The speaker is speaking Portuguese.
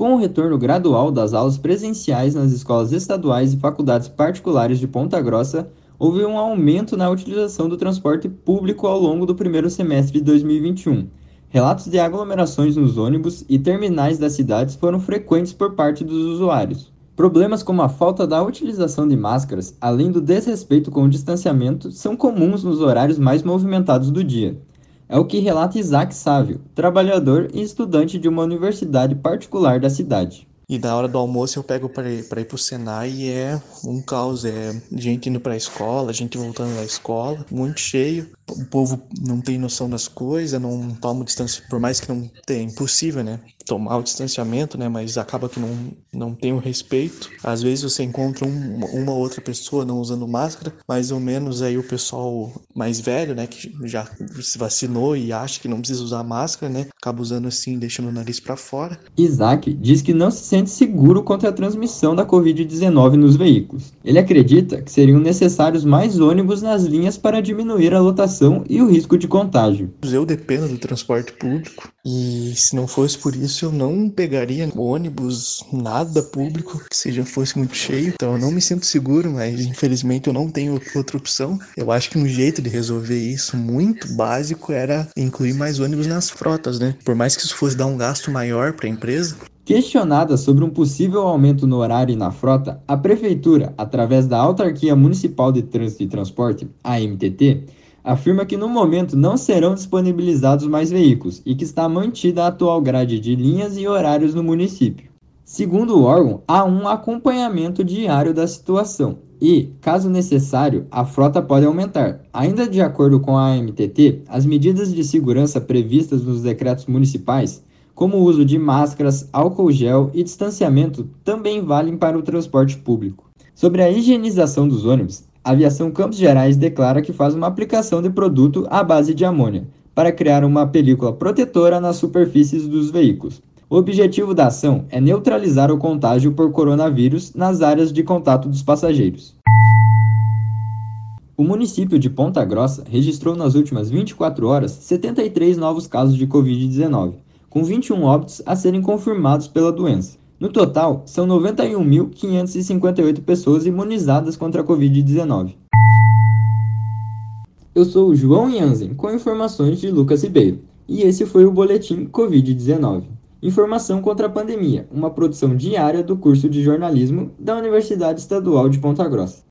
Com o retorno gradual das aulas presenciais nas escolas estaduais e faculdades particulares de Ponta Grossa, houve um aumento na utilização do transporte público ao longo do primeiro semestre de 2021. Relatos de aglomerações nos ônibus e terminais das cidades foram frequentes por parte dos usuários. Problemas como a falta da utilização de máscaras, além do desrespeito com o distanciamento, são comuns nos horários mais movimentados do dia. É o que relata Isaac Sávio, trabalhador e estudante de uma universidade particular da cidade. E na hora do almoço eu pego para ir, para pro Senai e é um caos. É gente indo pra escola, gente voltando da escola, muito cheio o povo não tem noção das coisas, não toma distância, por mais que não tenha, é impossível, né? Tomar o distanciamento, né? Mas acaba que não, não tem o respeito. Às vezes você encontra um, uma outra pessoa não usando máscara, mais ou menos aí o pessoal mais velho, né? Que já se vacinou e acha que não precisa usar máscara, né? Acaba usando assim, deixando o nariz para fora. Isaac diz que não se sente seguro contra a transmissão da Covid-19 nos veículos. Ele acredita que seriam necessários mais ônibus nas linhas para diminuir a lotação e o risco de contágio. Eu dependo do transporte público e se não fosse por isso eu não pegaria ônibus, nada público que seja fosse muito cheio. Então eu não me sinto seguro, mas infelizmente eu não tenho outra opção. Eu acho que um jeito de resolver isso muito básico era incluir mais ônibus nas frotas, né? Por mais que isso fosse dar um gasto maior para a empresa, Questionada sobre um possível aumento no horário e na frota, a Prefeitura, através da Autarquia Municipal de Trânsito e Transporte, a MTT, afirma que no momento não serão disponibilizados mais veículos e que está mantida a atual grade de linhas e horários no município. Segundo o órgão, há um acompanhamento diário da situação e, caso necessário, a frota pode aumentar. Ainda de acordo com a AMTT, as medidas de segurança previstas nos decretos municipais, como o uso de máscaras, álcool gel e distanciamento, também valem para o transporte público. Sobre a higienização dos ônibus, a Aviação Campos Gerais declara que faz uma aplicação de produto à base de amônia para criar uma película protetora nas superfícies dos veículos. O objetivo da ação é neutralizar o contágio por coronavírus nas áreas de contato dos passageiros. O município de Ponta Grossa registrou nas últimas 24 horas 73 novos casos de Covid-19, com 21 óbitos a serem confirmados pela doença. No total, são 91.558 pessoas imunizadas contra a Covid-19. Eu sou o João Jansen, com informações de Lucas Ribeiro, e esse foi o Boletim Covid-19. Informação contra a Pandemia, uma produção diária do curso de jornalismo da Universidade Estadual de Ponta Grossa.